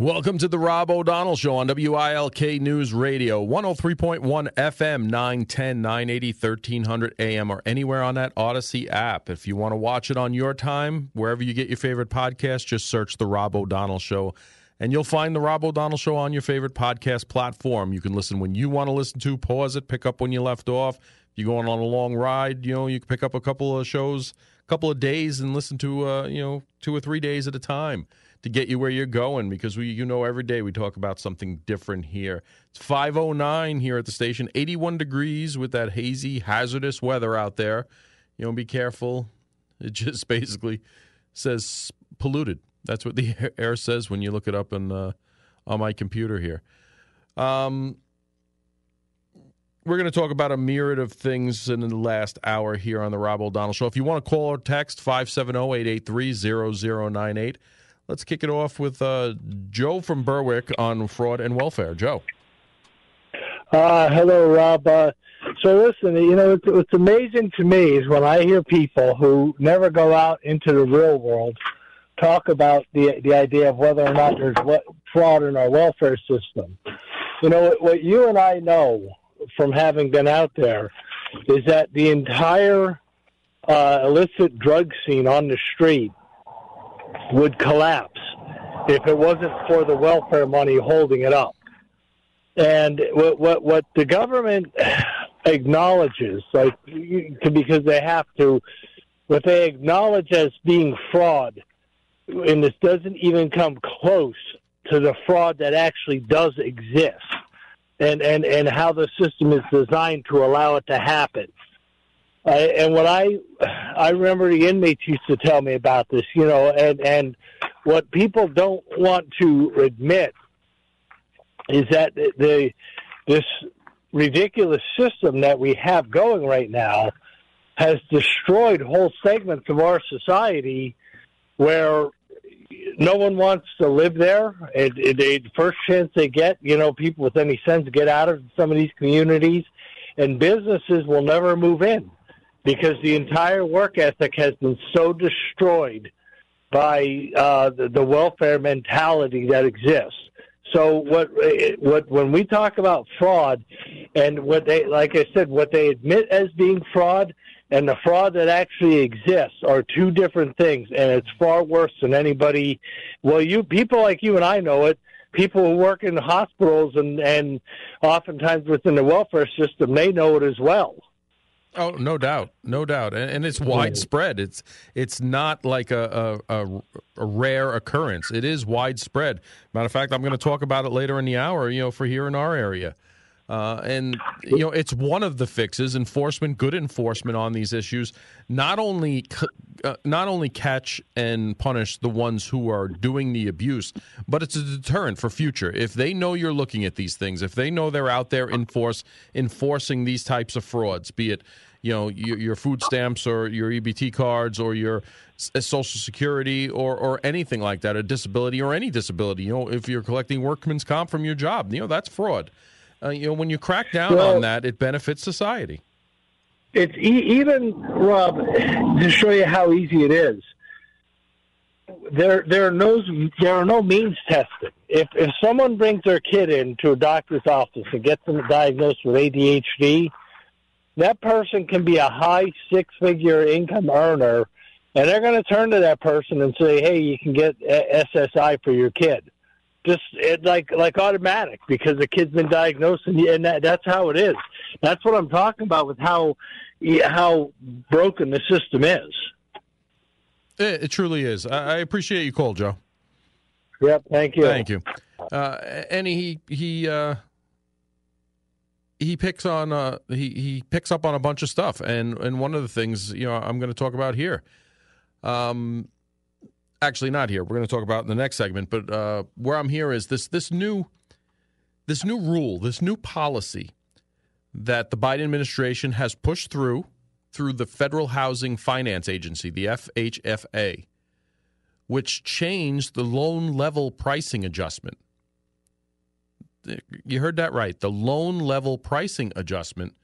Welcome to the Rob O'Donnell Show on WILK News Radio, 103.1 FM, 910, 980, 1300 AM, or anywhere on that Audacy app. If you want to watch it on your time, wherever you get your favorite podcast, just search the Rob O'Donnell Show, and you'll find the Rob O'Donnell Show on your favorite podcast platform. You can listen when you want to listen to, pause it, pick up when you left off. If you're going on a long ride, you know, you can pick up a couple of shows, a couple of days, and listen to, uh, you know, two or three days at a time to get you where you're going because we you know every day we talk about something different here. It's 509 here at the station, 81 degrees with that hazy hazardous weather out there. You know, be careful. It just basically says polluted. That's what the air says when you look it up on uh, on my computer here. Um we're going to talk about a myriad of things in the last hour here on the Rob O'Donnell Show. If you want to call or text 570 883 0098. Let's kick it off with uh, Joe from Berwick on fraud and welfare. Joe. Uh, hello, Rob. Uh, so listen, you know, it's, amazing to me is when I hear people who never go out into the real world talk about the the idea of whether or not there's what, fraud in our welfare system. You know, what you and I know from having been out there is that the entire uh, illicit drug scene on the street would collapse if it wasn't for the welfare money holding it up. And what what, what the government acknowledges, like because they have to, what they acknowledge as being fraud, and this doesn't even come close to the fraud that actually does exist, and and and how the system is designed to allow it to happen. Uh, and what I I remember the inmates used to tell me about this, you know, and and what people don't want to admit is that the this ridiculous system that we have going right now has destroyed whole segments of our society where no one wants to live there. It, it, the first chance they get, you know, people with any sense get out of some of these communities, and businesses will never move in because the entire work ethic has been so destroyed by uh, the, the welfare mentality that exists. So what what when we talk about fraud and what they like I said what they admit as being fraud and the fraud that actually exists are two different things and it's far worse than anybody well you people like you and I know it people who work in hospitals and and oftentimes within the welfare system they know it as well Oh, no doubt, no doubt, and, and it's widespread. It's it's not like a, a, a, a rare occurrence. It is widespread. Matter of fact, I'm going to talk about it later in the hour. You know, for here in our area. Uh, and you know it's one of the fixes enforcement good enforcement on these issues. Not only uh, not only catch and punish the ones who are doing the abuse but it's a deterrent for future. If they know you're looking at these things if they know they're out there enforce enforcing these types of frauds be it you know your, your food stamps or your EBT cards or your uh, social security or or anything like that a disability or any disability you know if you're collecting workman's comp from your job you know that's fraud uh, you know, when you crack down well, on that, it benefits society. It's e- even Rob to show you how easy it is. There, there are no, there are no means testing. If if someone brings their kid into a doctor's office and gets them diagnosed with ADHD, that person can be a high six-figure income earner, and they're going to turn to that person and say, "Hey, you can get SSI for your kid." Just it, like like automatic because the kid's been diagnosed and, and that, that's how it is. That's what I'm talking about with how how broken the system is. It, it truly is. I, I, appreciate you call, Joe. Yep, thank you. Thank you. Uh, and he he uh, he picks on uh, he he picks up on a bunch of stuff, and and one of the things you know I'm going to talk about here. Um, actually not here. We're going to talk about in the next segment. But uh, where I'm here is this this new this new rule, this new policy that the Biden administration has pushed through through the Federal Housing Finance Agency, the FHFA, which changed the loan level pricing adjustment. You heard that right. The loan level pricing adjustment,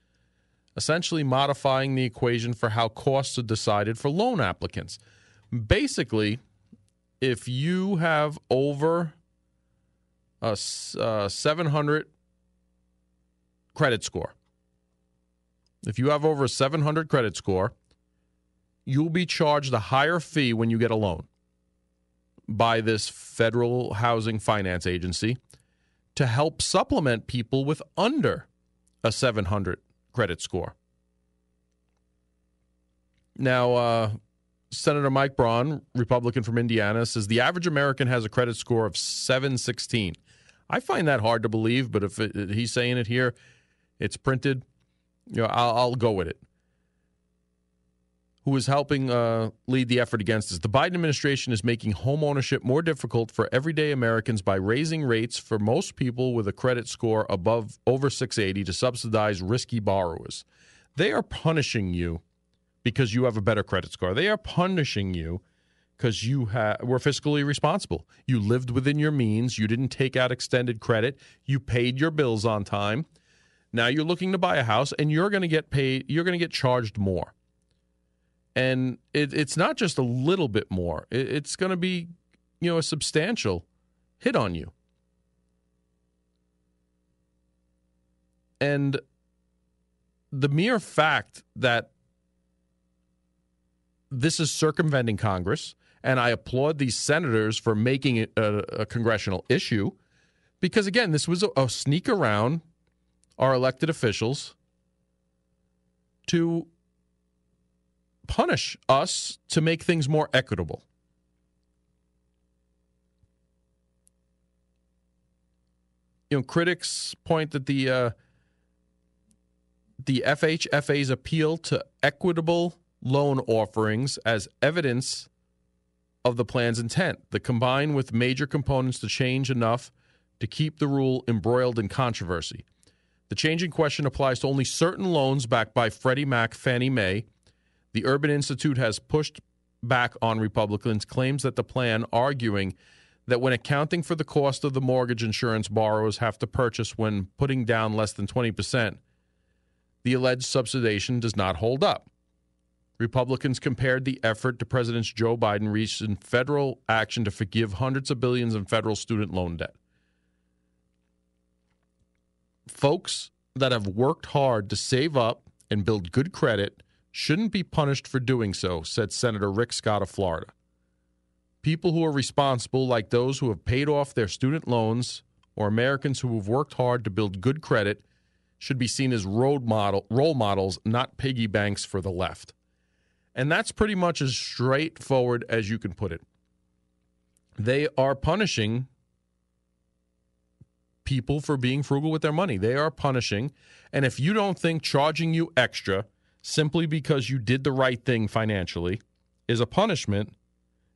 essentially modifying the equation for how costs are decided for loan applicants. Basically, if you have over a, uh, 700 credit score. If you have over a 700 credit score, you'll be charged a higher fee when you get a loan by this federal housing finance agency to help supplement people with under a 700 credit score. Now, uh, Senator Mike Braun, Republican from Indiana, says the average American has a credit score of 716. I find that hard to believe, but if it, he's saying it here, it's printed, you know, I'll, I'll go with it. Who is helping uh, lead the effort against this? The Biden administration is making home ownership more difficult for everyday Americans by raising rates for most people with a credit score above over 680 to subsidize risky borrowers. They are punishing you because you have a better credit score. They are punishing you because you ha- were fiscally responsible. You lived within your means. You didn't take out extended credit. You paid your bills on time. Now you're looking to buy a house, and you're going to get paid. You're going to get charged more, and it, it's not just a little bit more. It, it's going to be, you know, a substantial hit on you. And the mere fact that this is circumventing Congress, and I applaud these senators for making it a, a congressional issue, because again, this was a, a sneak around our elected officials to punish us to make things more equitable. You know, critics point that the uh, the FHFA's appeal to equitable loan offerings as evidence of the plan's intent, that combine with major components to change enough to keep the rule embroiled in controversy. The change in question applies to only certain loans backed by Freddie Mac, Fannie Mae. The Urban Institute has pushed back on Republicans' claims that the plan, arguing that when accounting for the cost of the mortgage insurance borrowers have to purchase when putting down less than 20%, the alleged subsidization does not hold up. Republicans compared the effort to President Joe Biden's recent federal action to forgive hundreds of billions in federal student loan debt. Folks that have worked hard to save up and build good credit shouldn't be punished for doing so, said Senator Rick Scott of Florida. People who are responsible, like those who have paid off their student loans or Americans who have worked hard to build good credit, should be seen as role model role models, not piggy banks for the left. And that's pretty much as straightforward as you can put it. They are punishing people for being frugal with their money. They are punishing. And if you don't think charging you extra simply because you did the right thing financially is a punishment,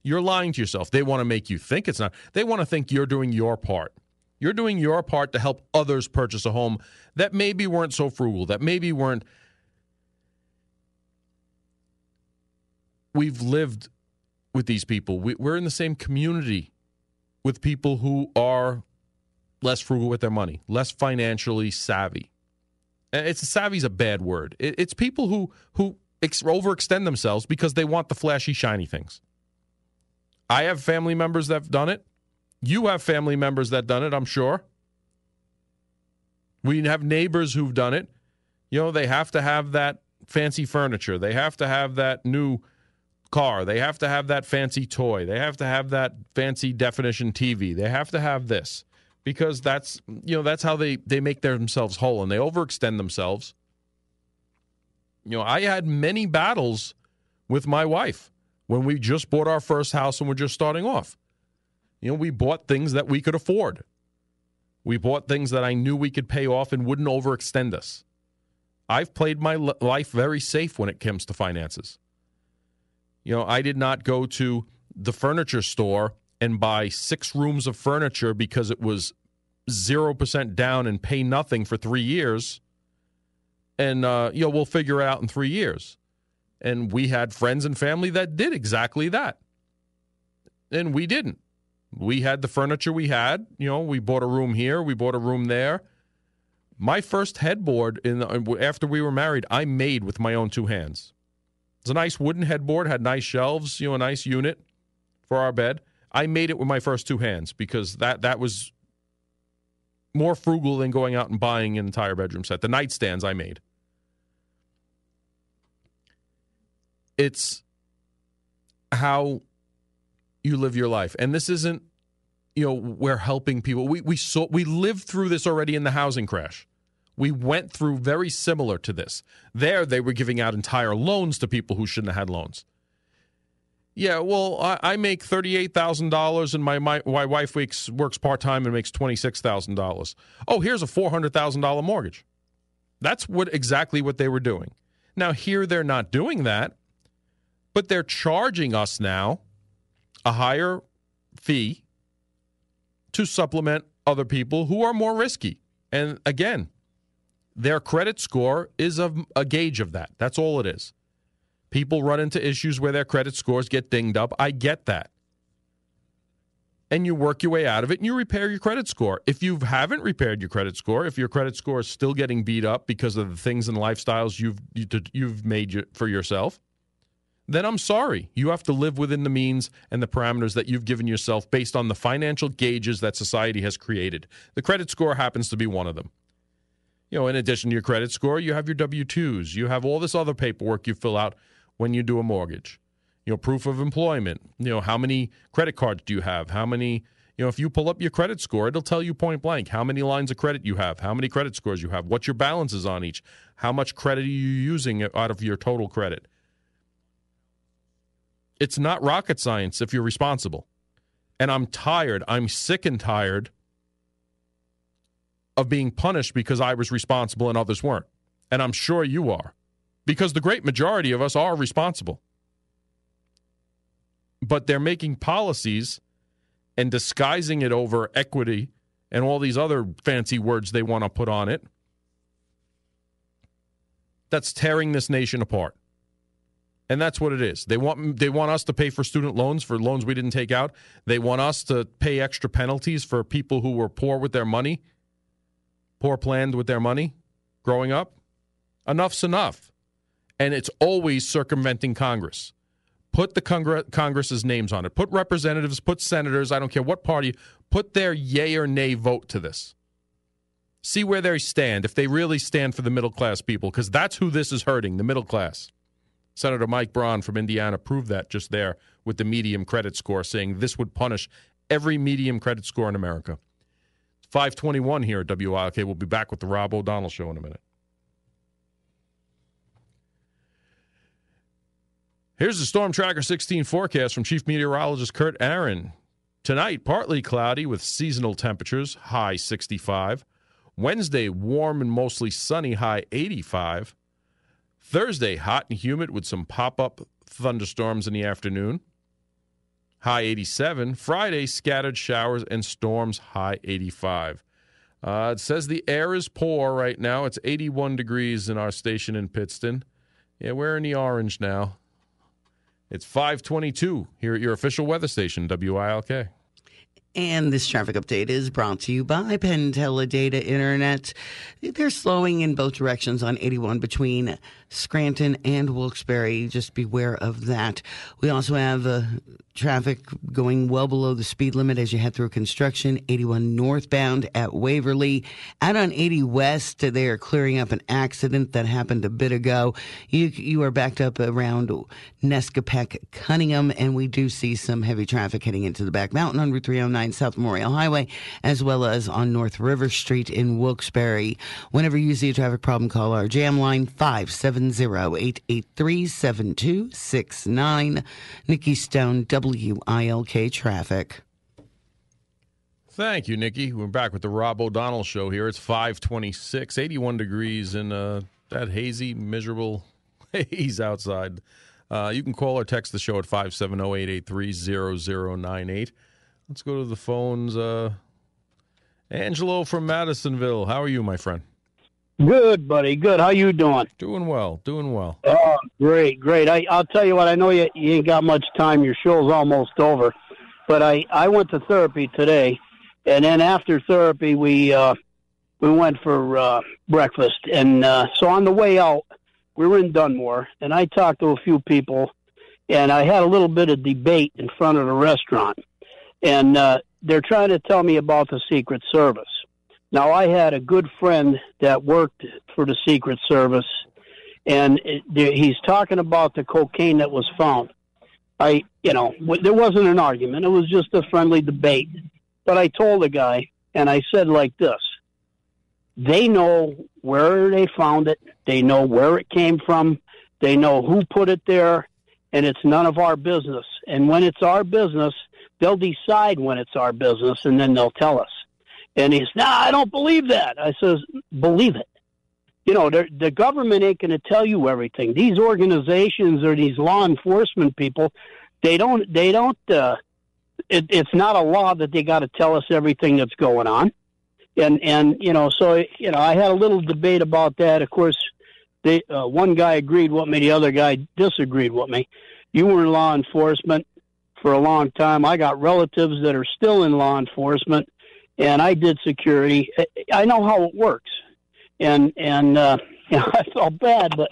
you're lying to yourself. They want to make you think it's not. They want to think you're doing your part. You're doing your part to help others purchase a home that maybe weren't so frugal, that maybe weren't. We've lived with these people. We, we're in the same community with people who are less frugal with their money, less financially savvy. It's savvy is a bad word. It, it's people who who ex- overextend themselves because they want the flashy, shiny things. I have family members that have done it. You have family members that done it, I'm sure. We have neighbors who've done it. You know, they have to have that fancy furniture. They have to have that new car. They have to have that fancy toy. They have to have that fancy definition TV. They have to have this because that's you know that's how they they make themselves whole and they overextend themselves. You know, I had many battles with my wife when we just bought our first house and we're just starting off. You know, we bought things that we could afford. We bought things that I knew we could pay off and wouldn't overextend us. I've played my life very safe when it comes to finances. You know, I did not go to the furniture store and buy six rooms of furniture because it was 0% down and pay nothing for three years. And, uh, you know, we'll figure it out in three years. And we had friends and family that did exactly that. And we didn't. We had the furniture we had. You know, we bought a room here, we bought a room there. My first headboard in the, after we were married, I made with my own two hands. It's a nice wooden headboard, had nice shelves, you know, a nice unit for our bed. I made it with my first two hands because that that was more frugal than going out and buying an entire bedroom set. The nightstands I made. It's how you live your life. And this isn't, you know, we're helping people. We we saw we lived through this already in the housing crash. We went through very similar to this. There, they were giving out entire loans to people who shouldn't have had loans. Yeah, well, I, I make thirty-eight thousand dollars, and my, my my wife works works part time and makes twenty-six thousand dollars. Oh, here's a four hundred thousand dollar mortgage. That's what exactly what they were doing. Now here they're not doing that, but they're charging us now a higher fee to supplement other people who are more risky. And again, their credit score is a, a gauge of that. That's all it is. People run into issues where their credit scores get dinged up. I get that. And you work your way out of it and you repair your credit score. If you haven't repaired your credit score, if your credit score is still getting beat up because of the things and lifestyles you've you, have made for yourself, then I'm sorry. You have to live within the means and the parameters that you've given yourself based on the financial gauges that society has created. The credit score happens to be one of them you know, in addition to your credit score, you have your W 2s. You have all this other paperwork you fill out when you do a mortgage. You know, proof of employment. You know, how many credit cards do you have? How many, you know, if you pull up your credit score, it'll tell you point blank how many lines of credit you have, how many credit scores you have, what your balance is on each, how much credit are you using out of your total credit. It's not rocket science if you're responsible. And I'm tired. I'm sick and tired of being punished because I was responsible and others weren't. And I'm sure you are, because the great majority of us are responsible. But they're making policies and disguising it over equity and all these other fancy words they want to put on it. That's tearing this nation apart. And that's what it is. They want they want us to pay for student loans for loans we didn't take out. They want us to pay extra penalties for people who were poor with their money poor planned with their money growing up? Enough's enough. And it's always circumventing Congress. Put the Congre- Congress's names on it. Put representatives, put senators, I don't care what party, put their yay or nay vote to this. See where they stand, if they really stand for the middle class people, because that's who this is hurting, the middle class. Senator Mike Braun from Indiana proved that just there with the medium credit score, saying this would punish every medium credit score in America. 521 here at WILK. We'll be back with the Rob O'Donnell Show in a minute. Here's the Storm Tracker 16 forecast from Chief Meteorologist Kurt Aaron. Tonight, partly cloudy with seasonal temperatures, high 65. Wednesday, warm and mostly sunny, high 85. Thursday, hot and humid with some pop up thunderstorms in the afternoon high 87. Friday, scattered showers and storms, high 85. Uh, it says the air is poor right now. It's 81 degrees in our station in Pittston. Yeah, we're in the orange now. It's 522 here at your official weather station, WILK. And this traffic update is brought to you by Penn Data Internet. They're slowing in both directions on 81 between Scranton and Wilkes-Barre. Just beware of that. We also have uh, traffic going well below the speed limit as you head through construction. 81 northbound at Waverly. Out on 80 west, they are clearing up an accident that happened a bit ago. You you are backed up around Nescopeck, Cunningham, and we do see some heavy traffic heading into the back mountain on Route 309 South Memorial Highway, as well as on North River Street in Wilkes-Barre. Whenever you see a traffic problem, call our jam line 570 708-883-7269. Nikki Stone, WILK Traffic. Thank you, Nikki. We're back with the Rob O'Donnell Show here. It's 526, 81 degrees in uh, that hazy, miserable haze outside. Uh, you can call or text the show at 570-883-0098. Let's go to the phones. Uh, Angelo from Madisonville. How are you, my friend? Good, buddy. Good. How you doing? Doing well. Doing well. Oh, great, great. I, I'll tell you what. I know you, you ain't got much time. Your show's almost over, but I I went to therapy today, and then after therapy we uh, we went for uh, breakfast, and uh, so on the way out we were in Dunmore, and I talked to a few people, and I had a little bit of debate in front of the restaurant, and uh, they're trying to tell me about the Secret Service Now, I had a good friend that worked for the Secret Service, and it, he's talking about the cocaine that was found. I, you know, there wasn't an argument. It was just a friendly debate. But I told the guy, and I said like this they know where they found it, they know where it came from, they know who put it there, and it's none of our business. And when it's our business, they'll decide when it's our business, and then they'll tell us. And he's, nah, I don't believe that. I says, believe it. You know, the government ain't going to tell you everything. These organizations or these law enforcement people, they don't, they don't, uh, it, it's not a law that they got to tell us everything that's going on. And, and, you know, so, you know, I had a little debate about that. Of course, they, uh, one guy agreed with me, the other guy disagreed with me. You were in law enforcement for a long time. I got relatives that are still in law enforcement and I did security. I know how it works, and and uh, you know, I felt bad, but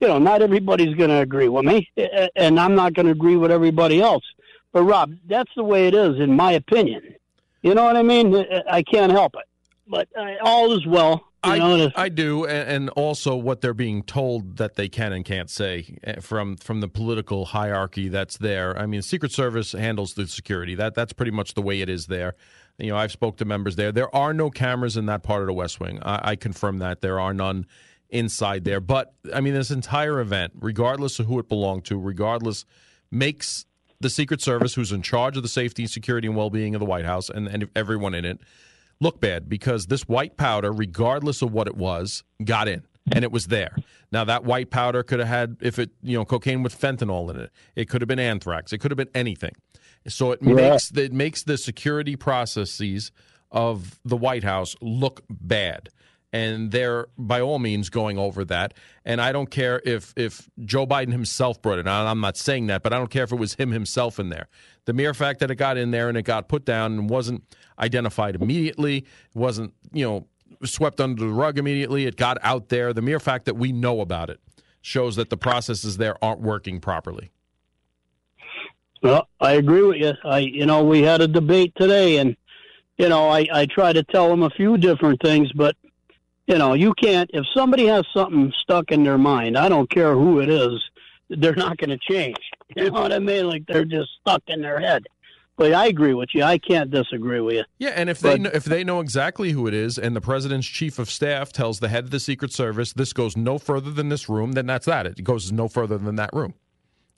you know, not everybody's going to agree with me, and I'm not going to agree with everybody else. But Rob, that's the way it is, in my opinion. You know what I mean? I can't help it, but uh, all is well. I, I do, and also what they're being told that they can and can't say eh, from from the political hierarchy that's there. I mean, Secret Service handles the security. That that's pretty much the way it is there. You know, I've spoke to members there. There are no cameras in that part of the West Wing. I, I confirm that there are none inside there. But I mean, this entire event, regardless of who it belonged to, regardless, makes the Secret Service, who's in charge of the safety, security, and well-being of the White House, and, and everyone in it, look bad because this white powder, regardless of what it was, got in and it was there. Now that white powder could have had, if it, you know, cocaine with fentanyl in it, it could have been anthrax, it could have been anything. So it yeah. makes it makes the security processes of the White House look bad. And they're by all means going over that. And I don't care if if Joe Biden himself brought it. I'm not saying that, but I don't care if it was him himself in there. The mere fact that it got in there and it got put down and wasn't identified immediately, wasn't you know swept under the rug immediately. It got out there. The mere fact that we know about it shows that the processes there aren't working properly. Well, I agree with you. I, you know, we had a debate today, and you know, I I try to tell them a few different things, but you know, you can't. If somebody has something stuck in their mind, I don't care who it is, they're not going to change. You know what I mean? Like they're just stuck in their head. But I agree with you. I can't disagree with you. Yeah, and if but, they know, if they know exactly who it is, and the president's chief of staff tells the head of the Secret Service this goes no further than this room, then that's that. It goes no further than that room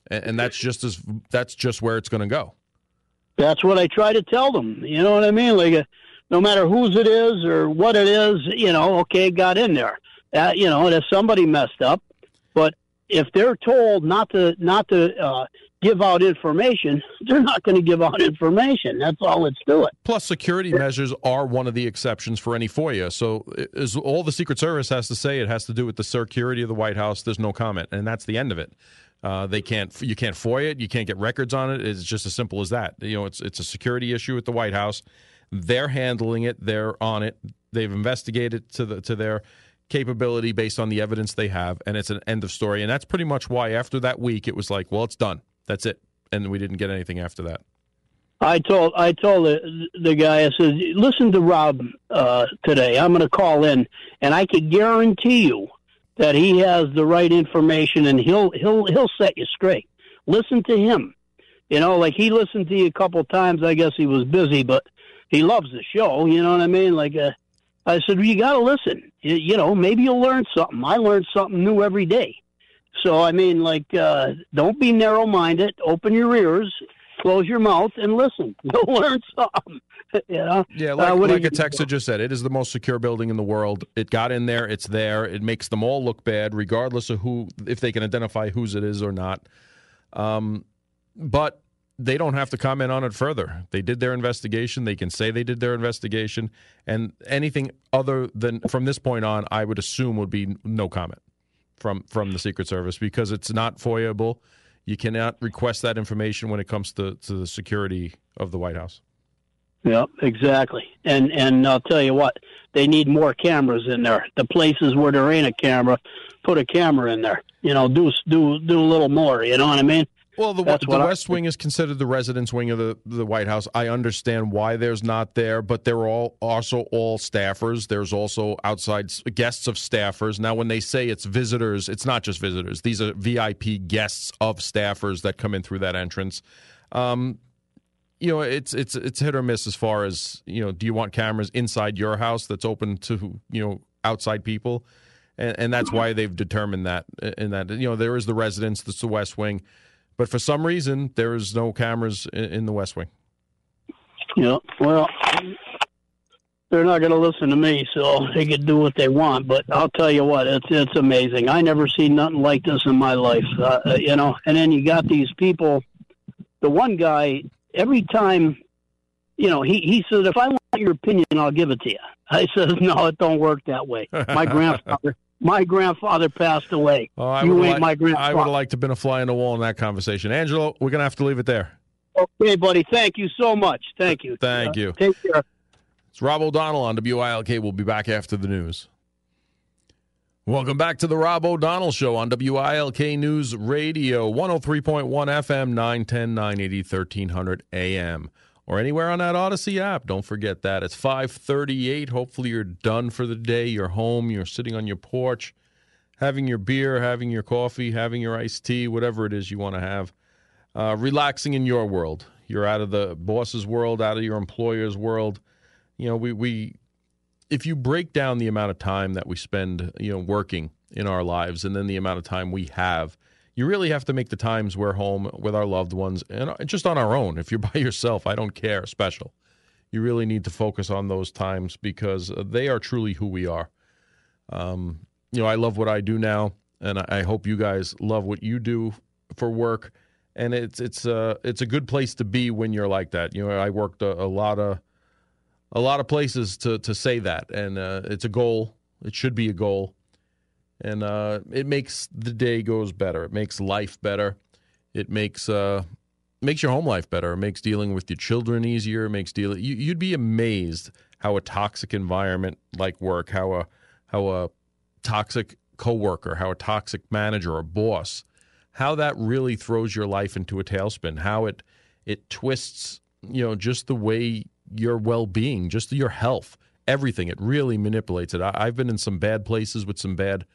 and, and that's just as that's just where it's going to go. That's what I try to tell them. You know what I mean? Like, uh, no matter whose it is or what it is, you know, okay, got in there. Uh, you know, if somebody messed up, but if they're told not to not to uh, give out information, they're not going to give out information. That's all it's doing. Plus, security measures are one of the exceptions for any FOIA. So, is all the Secret Service has to say it has to do with the security of the White House. There's no comment, and that's the end of it. Uh, they can't. You can't FOIA it. You can't get records on it. It's just as simple as that. You know, it's it's a security issue at the White House. They're handling it. They're on it. They've investigated to the to their capability based on the evidence they have, and it's an end of story. And that's pretty much why after that week, it was like, well, it's done. That's it, and we didn't get anything after that. I told I told the, the guy I said, listen to Rob uh, today. I'm going to call in, and I could guarantee you that he has the right information and he'll he'll he'll set you straight. Listen to him. You know, like he listened to you a couple times. I guess he was busy, but he loves the show. You know what I mean? Like, uh, I said, well, you got to listen. You, you, know, maybe you'll learn something. I learn something new every day. So, I mean, like, uh, don't be narrow minded. Open your ears, close your mouth, and listen. You'll learn something. you know? Yeah, like, uh, like a texter just said, it is the most secure building in the world. It got in there, it's there. It makes them all look bad, regardless of who, if they can identify whose it is or not. Um, but they don't have to comment on it further. They did their investigation. They can say they did their investigation, and anything other than from this point on, I would assume would be no comment from from the Secret Service because it's not FOIAble. You cannot request that information when it comes to, to the security of the White House. Yeah, exactly. And and I'll tell you what, they need more cameras in there. The places where there ain't a camera, put a camera in there. You know, do do do a little more. You know what I mean? Well, the, the what I- West Wing is considered the residence wing of the, the White House. I understand why there's not there, but there are all, also all staffers. There's also outside guests of staffers. Now, when they say it's visitors, it's not just visitors. These are VIP guests of staffers that come in through that entrance. Um, you know, it's it's it's hit or miss as far as you know. Do you want cameras inside your house that's open to you know outside people? And, and that's why they've determined that. In that you know there is the residence, that's the West Wing. But for some reason, there is no cameras in, in the West Wing. Yeah, well, they're not going to listen to me, so they can do what they want. But I'll tell you what, it's it's amazing. I never seen nothing like this in my life. Uh, uh, you know, and then you got these people. The one guy, every time, you know, he he said, "If I want your opinion, I'll give it to you." I says, "No, it don't work that way." My grandfather, my grandfather passed away. Oh, I you ain't like, my I would have liked to have been a fly on the wall in that conversation. Angelo, we're gonna have to leave it there. Okay, buddy. Thank you so much. Thank you. Thank Uh, you. Take care. It's Rob O'Donnell on WILK. We'll be back after the news. Welcome back to the Rob O'Donnell Show on WILK News Radio, 103.1 FM, 910, 980, 1300 AM, or anywhere on that Audacy app. Don't forget that. It's 538. Hopefully you're done for the day. You're home. You're sitting on your porch, having your beer, having your coffee, having your iced tea, whatever it is you want to have. Uh, relaxing in your world. You're out of the boss's world, out of your employer's world. You know, we, we if you break down the amount of time that we spend, you know, working in our lives and then the amount of time we have, you really have to make the times we're home with our loved ones and just on our own. If you're by yourself, I don't care, special. You really need to focus on those times because they are truly who we are. Um, you know, I love what I do now, and I hope you guys love what you do for work. And it's it's a it's a good place to be when you're like that. You know, I worked a, a lot of a lot of places to to say that, and uh, it's a goal. It should be a goal, and uh, it makes the day goes better. It makes life better. It makes uh, makes your home life better. It makes dealing with your children easier. It makes dealing. You, you'd be amazed how a toxic environment like work, how a how a toxic coworker, how a toxic manager or boss, how that really throws your life into a tailspin. How it it twists, you know, just the way your well-being, just your health, everything. It really manipulates it. I, I've been in some bad places with some bad,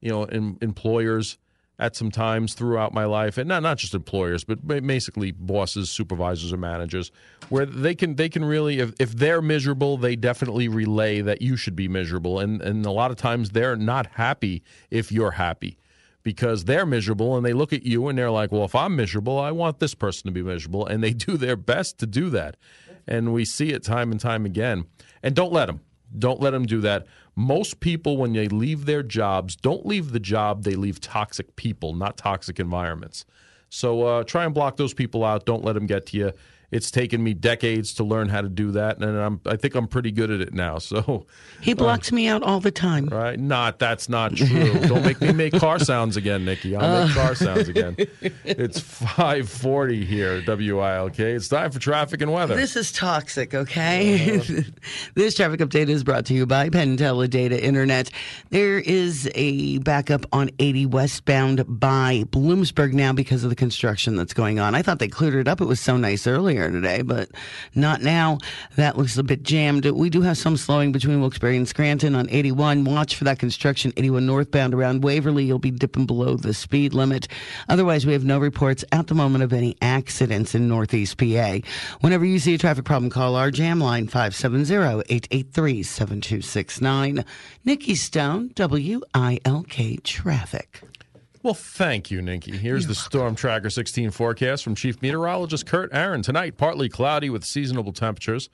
you know, em- employers at some times throughout my life, and not not just employers, but basically bosses, supervisors, or managers, where they can they can really, if, if they're miserable, they definitely relay that you should be miserable, and and a lot of times they're not happy if you're happy because they're miserable and they look at you and they're like, well, if I'm miserable, I want this person to be miserable. And they do their best to do that. And we see it time and time again. And don't let them. Don't let them do that. Most people, when they leave their jobs, don't leave the job, they leave toxic people, not toxic environments. So uh, try and block those people out. Don't let them get to you. It's taken me decades to learn how to do that, and I'm, I think I'm pretty good at it now. So, He uh, blocks me out all the time. right? Not that's not true. Don't make me make car sounds again, Nikki. I'll make car uh. sounds again. It's 5:40 here, WILK. It's time for traffic and weather. This is toxic, okay? Uh-huh. this traffic update is brought to you by PenTeleData Internet. There is a backup on 80 westbound by Bloomsburg now because of the construction that's going on. I thought they cleared it up. It was so nice earlier today, but not now. That looks a bit jammed. We do have some slowing between Wilkes-Barre and Scranton on 81. Watch for that construction. 81 northbound around Waverly. You'll be dipping below the speed limit. Otherwise, we have no reports at the moment of any accidents in Northeast PA. Whenever you see a traffic problem, call our jam line 570-883-7269. Nikki Stone, WILK Traffic. Well, thank you, Nikki. Here's the Storm Tracker 16 forecast from Chief Meteorologist Kurt Aaron. Tonight, partly cloudy with seasonable temperatures,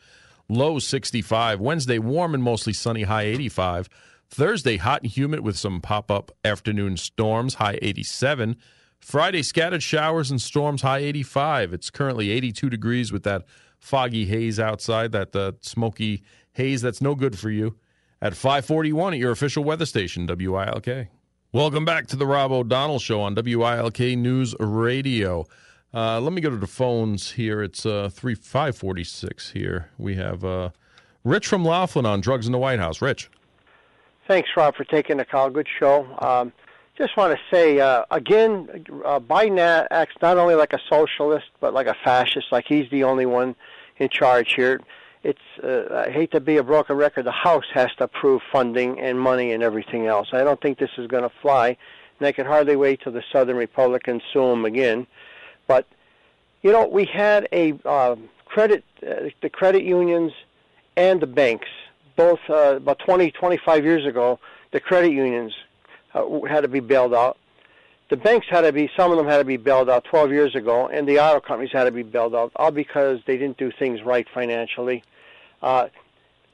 low 65. Wednesday, warm and mostly sunny, high 85. Thursday, hot and humid with some pop up afternoon storms, high 87. Friday, scattered showers and storms, high 85. It's currently 82 degrees with that foggy haze outside, that uh, smoky haze that's no good for you. At 541 at your official weather station, WILK. Welcome back to the Rob O'Donnell Show on WILK News Radio. Uh, let me go to the phones here. It's uh, three five forty six here. We have uh, Rich from Laflin on drugs in the White House. Rich, Thanks, Rob, for taking the call. Good show. Um, just want to say uh, again, uh, Biden acts not only like a socialist but like a fascist. Like he's the only one in charge here. It's uh, I hate to be a broken record. The House has to approve funding and money and everything else. I don't think this is going to fly, and I can hardly wait till the Southern Republicans sue him again. But you know, we had a uh, credit, uh, the credit unions and the banks, both uh, about 20, 25 years ago. The credit unions uh, had to be bailed out. The banks had to be, some of them had to be bailed out 12 years ago, and the auto companies had to be bailed out, all because they didn't do things right financially. Uh,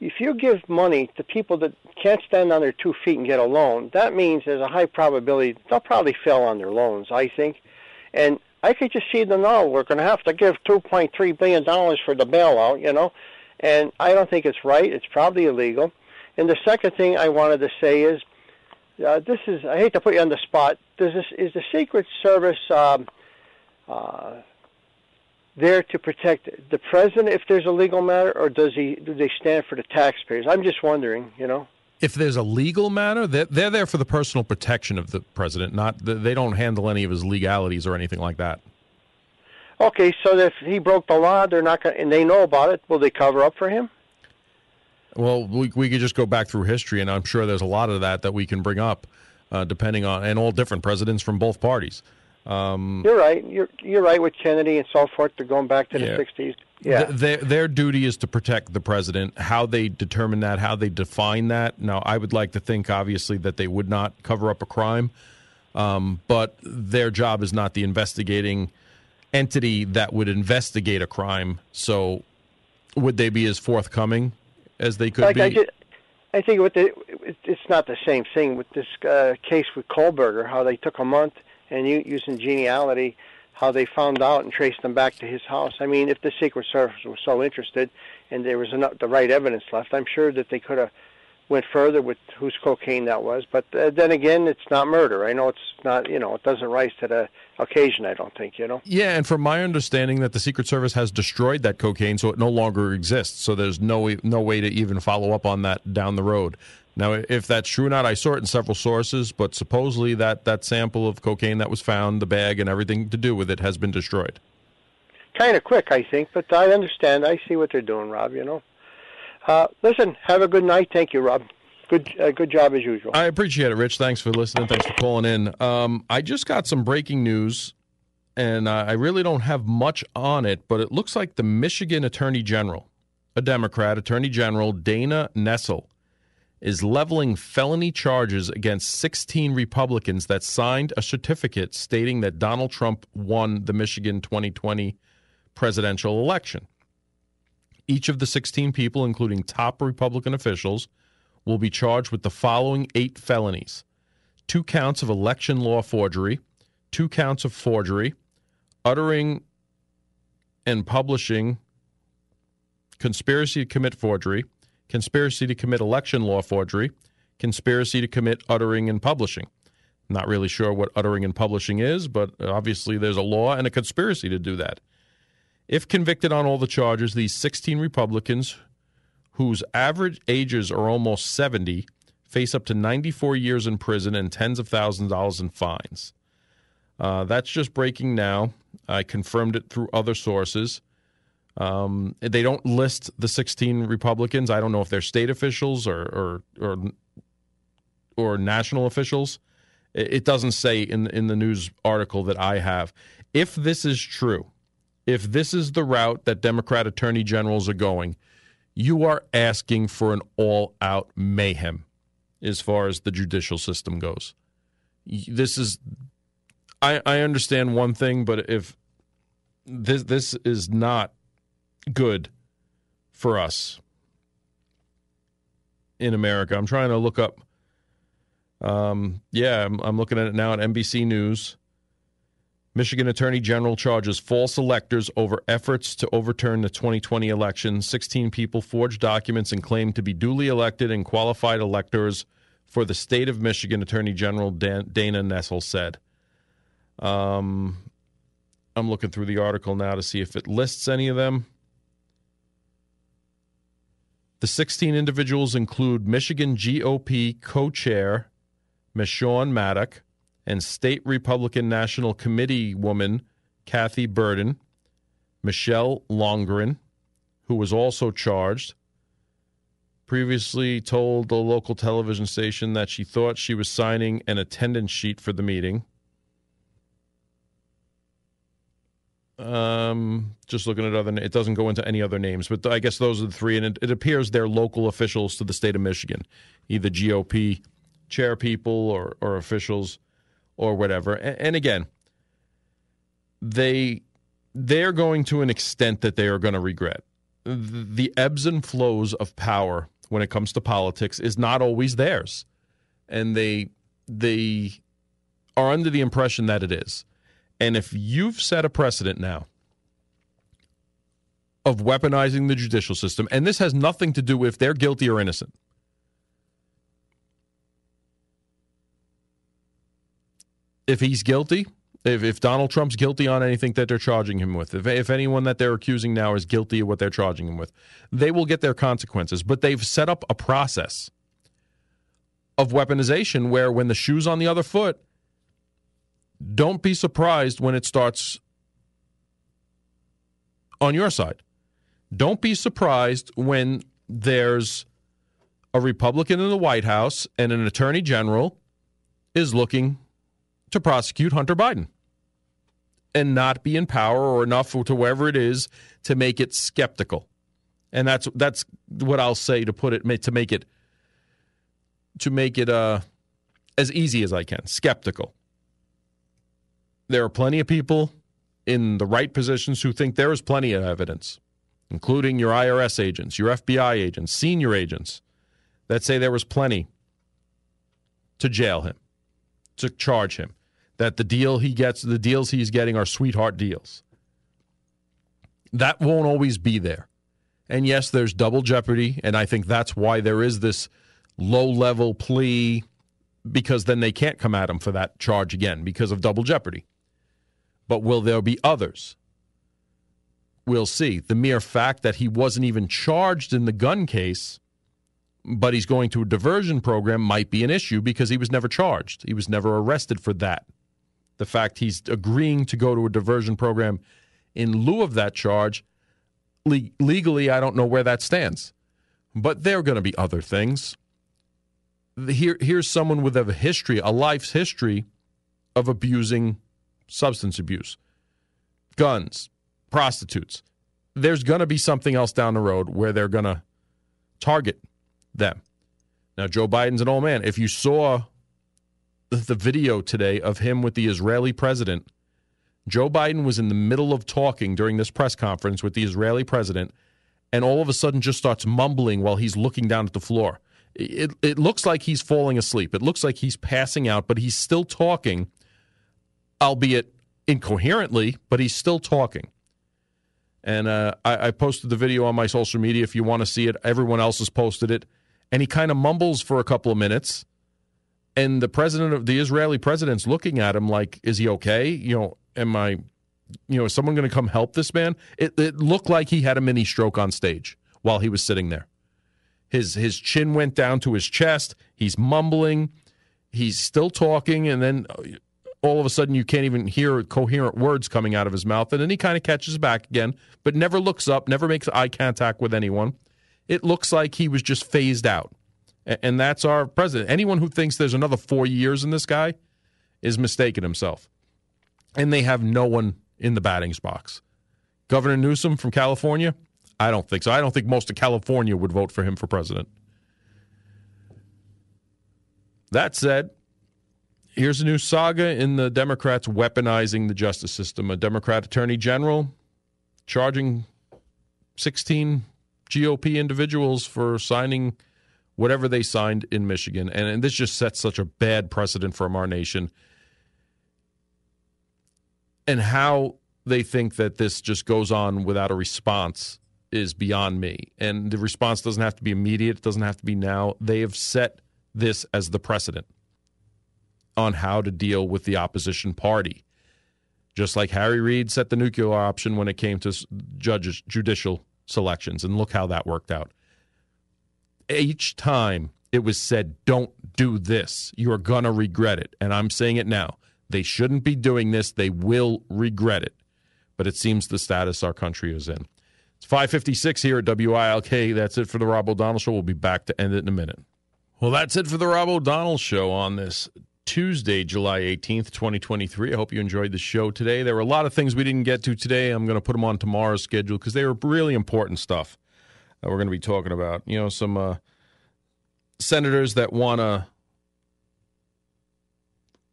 if you give money to people that can't stand on their two feet and get a loan, that means there's a high probability they'll probably fail on their loans, I think. And I could just see them now. We're going to have to give $2.3 billion for the bailout, you know, and I don't think it's right. It's probably illegal. And the second thing I wanted to say is uh, this is I hate to put you on the spot. Does this is the Secret Service um, uh, there to protect the president if there's a legal matter, or does he do they stand for the taxpayers? I'm just wondering. You know. If there's a legal matter, they're, they're there for the personal protection of the president. Not they don't handle any of his legalities or anything like that. Okay, so if he broke the law, they're not going, and they know about it. Will they cover up for him? Well, we we could just go back through history, and I'm sure there's a lot of that that we can bring up, uh, depending on and all different presidents from both parties. Um, you're right. You're you're right with Kennedy and so forth. They're going back to yeah. the '60s. Yeah, Th- their their duty is to protect the president. How they determine that, how they define that. Now, I would like to think, obviously, that they would not cover up a crime, um, but their job is not the investigating entity that would investigate a crime. So, would they be as forthcoming as they could like be? I, just, I think with the, it's not the same thing with this uh, case with Kohberger. How they took a month and using genealogy, how they found out and traced them back to his house. I mean, if the Secret Service was so interested and there was enough the right evidence left, I'm sure that they could have went further with whose cocaine that was. But uh, then again, it's not murder. I know it's not, you know, it doesn't rise to the occasion, I don't think, you know. Yeah, and from my understanding that the Secret Service has destroyed that cocaine so it no longer exists. So there's no no way to even follow up on that down the road. Now, if that's true or not, I saw it in several sources, but supposedly that, that sample of cocaine that was found, the bag and everything to do with it has been destroyed. Kind of quick, I think, but I understand. I see what they're doing, Rob, you know. Uh, listen, have a good night. Thank you, Rob. Good, uh, good job as usual. I appreciate it, Rich. Thanks for listening. Thanks for calling in. Um, I just got some breaking news, and uh, I really don't have much on it, but it looks like the Michigan Attorney General, a Democrat, Attorney General Dana Nessel, is leveling felony charges against 16 Republicans that signed a certificate stating that Donald Trump won the Michigan 2020 presidential election. Each of the 16 people, including top Republican officials, will be charged with the following eight felonies two counts of election law forgery, two counts of forgery, uttering and publishing conspiracy to commit forgery, conspiracy to commit election law forgery, conspiracy to commit uttering and publishing. Not really sure what uttering and publishing is, but obviously there's a law and a conspiracy to do that. If convicted on all the charges, these 16 Republicans, whose average ages are almost 70, face up to 94 years in prison and tens of thousands of dollars in fines. Uh, that's just breaking now. I confirmed it through other sources. Um, they don't list the 16 Republicans. I don't know if they're state officials or or or, or national officials. It doesn't say in in the news article that I have. If this is true, if this is the route that Democrat attorney generals are going, you are asking for an all out mayhem as far as the judicial system goes. This is, I, I understand one thing, but if this this is not good for us in America, I'm trying to look up. Um, yeah, I'm, I'm looking at it now at NBC News. Michigan Attorney General charges false electors over efforts to overturn the 2020 election. 16 people forged documents and claimed to be duly elected and qualified electors for the state of Michigan. Attorney General Dan- Dana Nessel said. Um, I'm looking through the article now to see if it lists any of them. The 16 individuals include Michigan GOP co chair Meshawn Maddock, and state Republican National Committee woman Kathy Berden, Michelle Lundgren, who was also charged, previously told the local television station that she thought she was signing an attendance sheet for the meeting. Um, just looking at other, it doesn't go into any other names, but I guess those are the three, and it, it appears they're local officials to the state of Michigan, either GOP chair people or or officials or whatever. And, and again, they they're going to an extent that they are going to regret. The ebbs and flows of power when it comes to politics is not always theirs, and they they are under the impression that it is. And if you've set a precedent now of weaponizing the judicial system, and this has nothing to do with they're guilty or innocent. If he's guilty, if, if Donald Trump's guilty on anything that they're charging him with, if, if anyone that they're accusing now is guilty of what they're charging him with, they will get their consequences. But they've set up a process of weaponization where when the shoe's on the other foot, don't be surprised when it starts on your side. Don't be surprised when there's a Republican in the White House and an attorney general is looking to prosecute Hunter Biden and not be in power or enough to wherever it is to make it skeptical. And that's that's what I'll say to put it to make it to make it uh, as easy as I can. Skeptical. There are plenty of people in the right positions who think there is plenty of evidence, including your IRS agents, your FBI agents, senior agents, that say there was plenty to jail him, to charge him, that the deal he gets, the deals he's getting are sweetheart deals. That won't always be there. And yes, there's double jeopardy, and I think that's why there is this low level plea because then they can't come at him for that charge again because of double jeopardy. But will there be others? We'll see. The mere fact that he wasn't even charged in the gun case, but he's going to a diversion program might be an issue because he was never charged. He was never arrested for that. The fact he's agreeing to go to a diversion program in lieu of that charge, le- legally, I don't know where that stands. But there are going to be other things. Here, here's someone with a history, a life's history of abusing substance abuse, guns, prostitutes. There's going to be something else down the road where they're going to target them. Now, Joe Biden's an old man. If you saw the video today of him with the Israeli president, Joe Biden was in the middle of talking during this press conference with the Israeli president, and all of a sudden just starts mumbling while he's looking down at the floor. It, it looks like he's falling asleep. It looks like he's passing out, but he's still talking albeit incoherently, but he's still talking. And uh, I, I, posted the video on my social media if you want to see it. Everyone else has posted it. And he kind of mumbles for a couple of minutes. And the president of the Israeli president's looking at him like, is he okay? You know, am I, you know, is someone going to come help this man? It, it looked like he had a mini stroke on stage while he was sitting there. His his chin went down to his chest. He's mumbling. He's still talking, and then all of a sudden you can't even hear coherent words coming out of his mouth. And then he kind of catches back again, but never looks up, never makes eye contact with anyone. It looks like he was just phased out. And that's our president. Anyone who thinks there's another four years in this guy is mistaken himself. And they have no one in the batting box. Governor Newsom from California? I don't think so. I don't think most of California would vote for him for president. That said, here's a new saga in the Democrats weaponizing the justice system. A Democrat attorney general charging 16 GOP individuals for signing whatever they signed in Michigan. And, and this just sets such a bad precedent from our nation. And how they think that this just goes on without a response is beyond me. And the response doesn't have to be immediate, it doesn't have to be now. They have set this as the precedent on how to deal with the opposition party. Just like Harry Reid set the nuclear option when it came to judges judicial selections and look how that worked out. Each time it was said don't do this, you're going to regret it and I'm saying it now. They shouldn't be doing this. They will regret it. But it seems the status our country is in. It's 556 here at WILK. That's it for the Rob O'Donnell Show. We'll be back to end it in a minute. Well, that's it for the Rob O'Donnell Show on this Tuesday, July 18th, 2023. I hope you enjoyed the show today. There were a lot of things we didn't get to today. I'm going to put them on tomorrow's schedule because they were really important stuff that we're going to be talking about. You know, some uh, senators that want to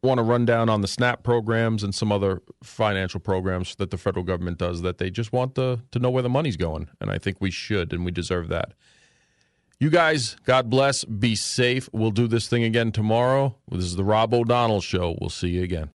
want to run down on the SNAP programs and some other financial programs that the federal government does that they just want to to know where the money's going, and I think we should and we deserve that. You guys, God bless. Be safe. We'll do this thing again tomorrow. This is the Rob O'Donnell Show. We'll see you again.